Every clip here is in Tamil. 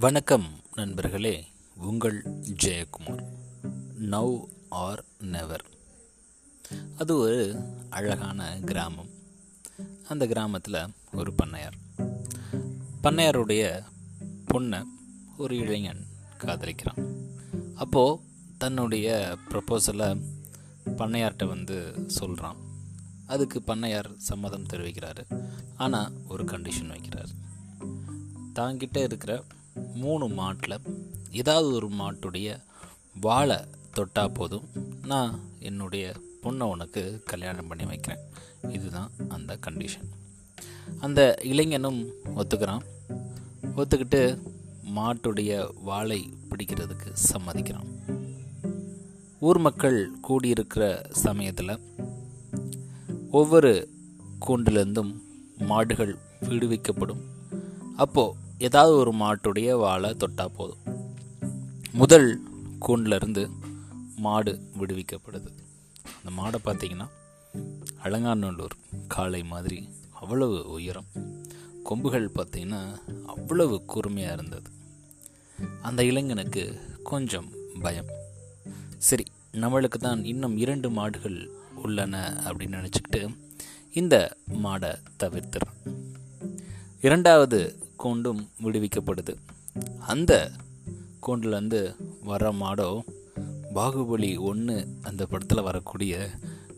வணக்கம் நண்பர்களே உங்கள் ஜெயக்குமார். நவ் ஆர் நெவர் அது ஒரு அழகான கிராமம். அந்த கிராமத்தில் ஒரு பண்ணையார். பண்ணையாருடைய பொண்ணை ஒரு இளைஞன் காதலிக்கிறான். அப்போது தன்னுடைய ப்ரப்போசலை பண்ணையார்கிட்ட வந்து சொல்கிறான் அதுக்கு பண்ணையார் சம்மதம் தெரிவிக்கிறாரு. ஆனால் ஒரு கண்டிஷன் வைக்கிறார். தாங்கிட்ட இருக்கிற மூணு மாட்டில் ஏதாவது ஒரு மாட்டுடைய வாழை தொட்டால் போதும். நான் என்னுடைய பொண்ணை உனக்கு கல்யாணம் பண்ணி வைக்கிறேன். இதுதான் அந்த கண்டிஷன் அந்த இளைஞனும் ஒத்துக்கிறான். ஒத்துக்கிட்டு மாட்டுடைய வாழை பிடிக்கிறதுக்கு சம்மதிக்கிறான். ஊர் மக்கள் கூடியிருக்கிற சமயத்தில் ஒவ்வொரு கூண்டிலிருந்தும் மாடுகள் விடுவிக்கப்படும். அப்போது ஏதாவது ஒரு மாட்டுடைய வாழை தொட்டால் போதும். முதல் கூண்டிலிருந்து மாடு விடுவிக்கப்படுது. அந்த மாடை பார்த்தீங்கன்னா அலங்காநல்லூர் காளை மாதிரி அவ்வளவு உயரம். கொம்புகள் பார்த்தீங்கன்னா அவ்வளவு கூர்மையாக இருந்தது. அந்த இளைஞனுக்கு கொஞ்சம் பயம். சரி நம்மளுக்கு தான் இன்னும் இரண்டு மாடுகள் உள்ளன அப்படின்னு நினச்சிக்கிட்டு இந்த மாடை தவிர்த்துறான். இரண்டாவது கூண்டும் விடுவிக்கப்படுது. அந்த கூண்டுலேருந்து வர மாடோ பாகுபலி ஒன்று அந்த படத்தில் வரக்கூடிய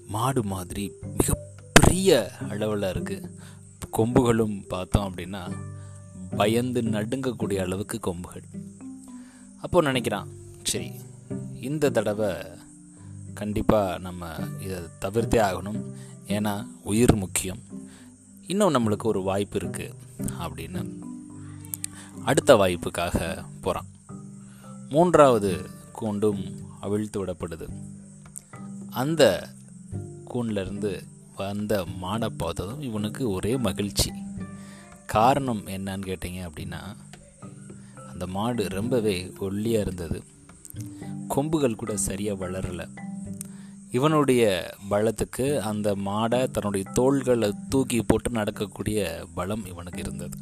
மாடு மாதிரி மிகப்பெரிய அளவில் இருக்குது கொம்புகளும் பார்த்தோம் அப்படின்னா பயந்து நடுங்கக்கூடிய அளவுக்கு கொம்புகள். அப்போது நினைக்கிறான் சரி இந்த தடவை கண்டிப்பாக நம்ம இதை தவிர்த்தே ஆகணும். ஏன்னா உயிர் முக்கியம். இன்னும் நம்மளுக்கு ஒரு வாய்ப்பு இருக்குது அப்படின்னு அடுத்த வாய்ப்புக்காக போகிறான் மூன்றாவது கூண்டும் அவிழ்த்து விடப்படுது. அந்த கூண்டிலிருந்து வந்த மாடை பார்த்ததும் இவனுக்கு ஒரே மகிழ்ச்சி. காரணம் என்னன்னு கேட்டிங்க அப்படின்னா அந்த மாடு ரொம்பவே ஒல்லியாக இருந்தது. கொம்புகள் கூட சரியாக வளரலை. இவனுடைய பலத்துக்கு அந்த மாடை தன்னுடைய தோள்களை தூக்கி போட்டு நடக்கக்கூடிய பலம் இவனுக்கு இருந்தது.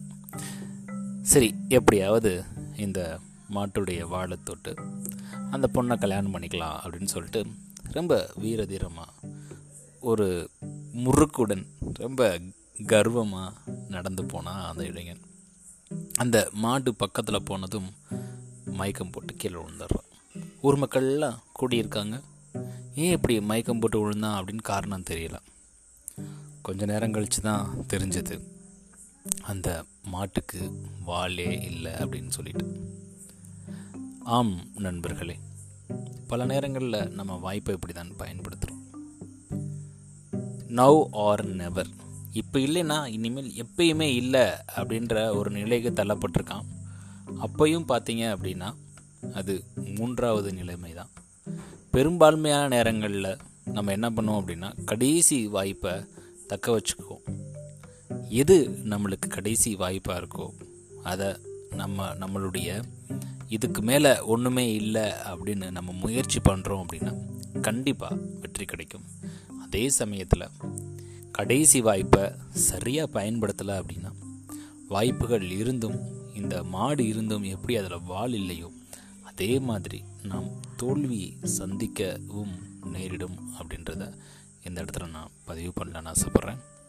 சரி எப்படியாவது இந்த மாட்டுடைய வாழை தொட்டு அந்த பொண்ணை கல்யாணம் பண்ணிக்கலாம் அப்படின்னு சொல்லிட்டு ரொம்ப வீரதீரமாக ஒரு முறுக்குடன் ரொம்ப கர்வமாக நடந்து போனான் அந்த இளைஞன். அந்த மாடு பக்கத்தில் போனதும் மயக்கம் போட்டு கீழே விழுந்துடுறான். ஊர் மக்கள்லாம் கூடியிருக்காங்க. ஏன் இப்படி மயக்கம் போட்டு விழுந்தான் அப்படின்னு காரணம் தெரியல. கொஞ்ச நேரம் கழித்து தான் தெரிஞ்சது. அந்த மாட்டுக்கு வாலே இல்லை அப்படின்னு சொல்லிட்டு. ஆம் நண்பர்களே பல நேரங்களில் நம்ம வாய்ப்பை இப்படி தான் பயன்படுத்துகிறோம். நவ் ஆர் நெவர் இப்போ இல்லைன்னா இனிமேல் எப்பயுமே இல்லை அப்படின்ற ஒரு நிலைக்கு தள்ளப்பட்டிருக்கான். அப்பையும் பார்த்தீங்க அப்படின்னா அது மூன்றாவது நிலைமை தான். பெரும்பான்மையான நேரங்களில் நம்ம என்ன பண்ணுவோம் அப்படின்னா கடைசி வாய்ப்பை தக்க வச்சுக்குவோம். எது நம்மளுக்கு கடைசி வாய்ப்பாக இருக்கோ அதை நம்ம நம்மளுடைய இதுக்கு மேலே ஒன்றுமே இல்லை அப்படின்னு நம்ம முயற்சி பண்ணுறோம் அப்படின்னா கண்டிப்பாக வெற்றி கிடைக்கும். அதே சமயத்தில் கடைசி வாய்ப்பை சரியாக பயன்படுத்தலை அப்படின்னா வாய்ப்புகள் இருந்தும் இந்த மாடு இருந்தும் எப்படி அதில் வால் இல்லையோ அதே மாதிரி நாம் தோல்வியை சந்திக்கவும் நேரிடும் அப்படின்றத இந்த இடத்துல நான் பதிவு பண்ணலான்னு ஆசைப்பட்றேன்.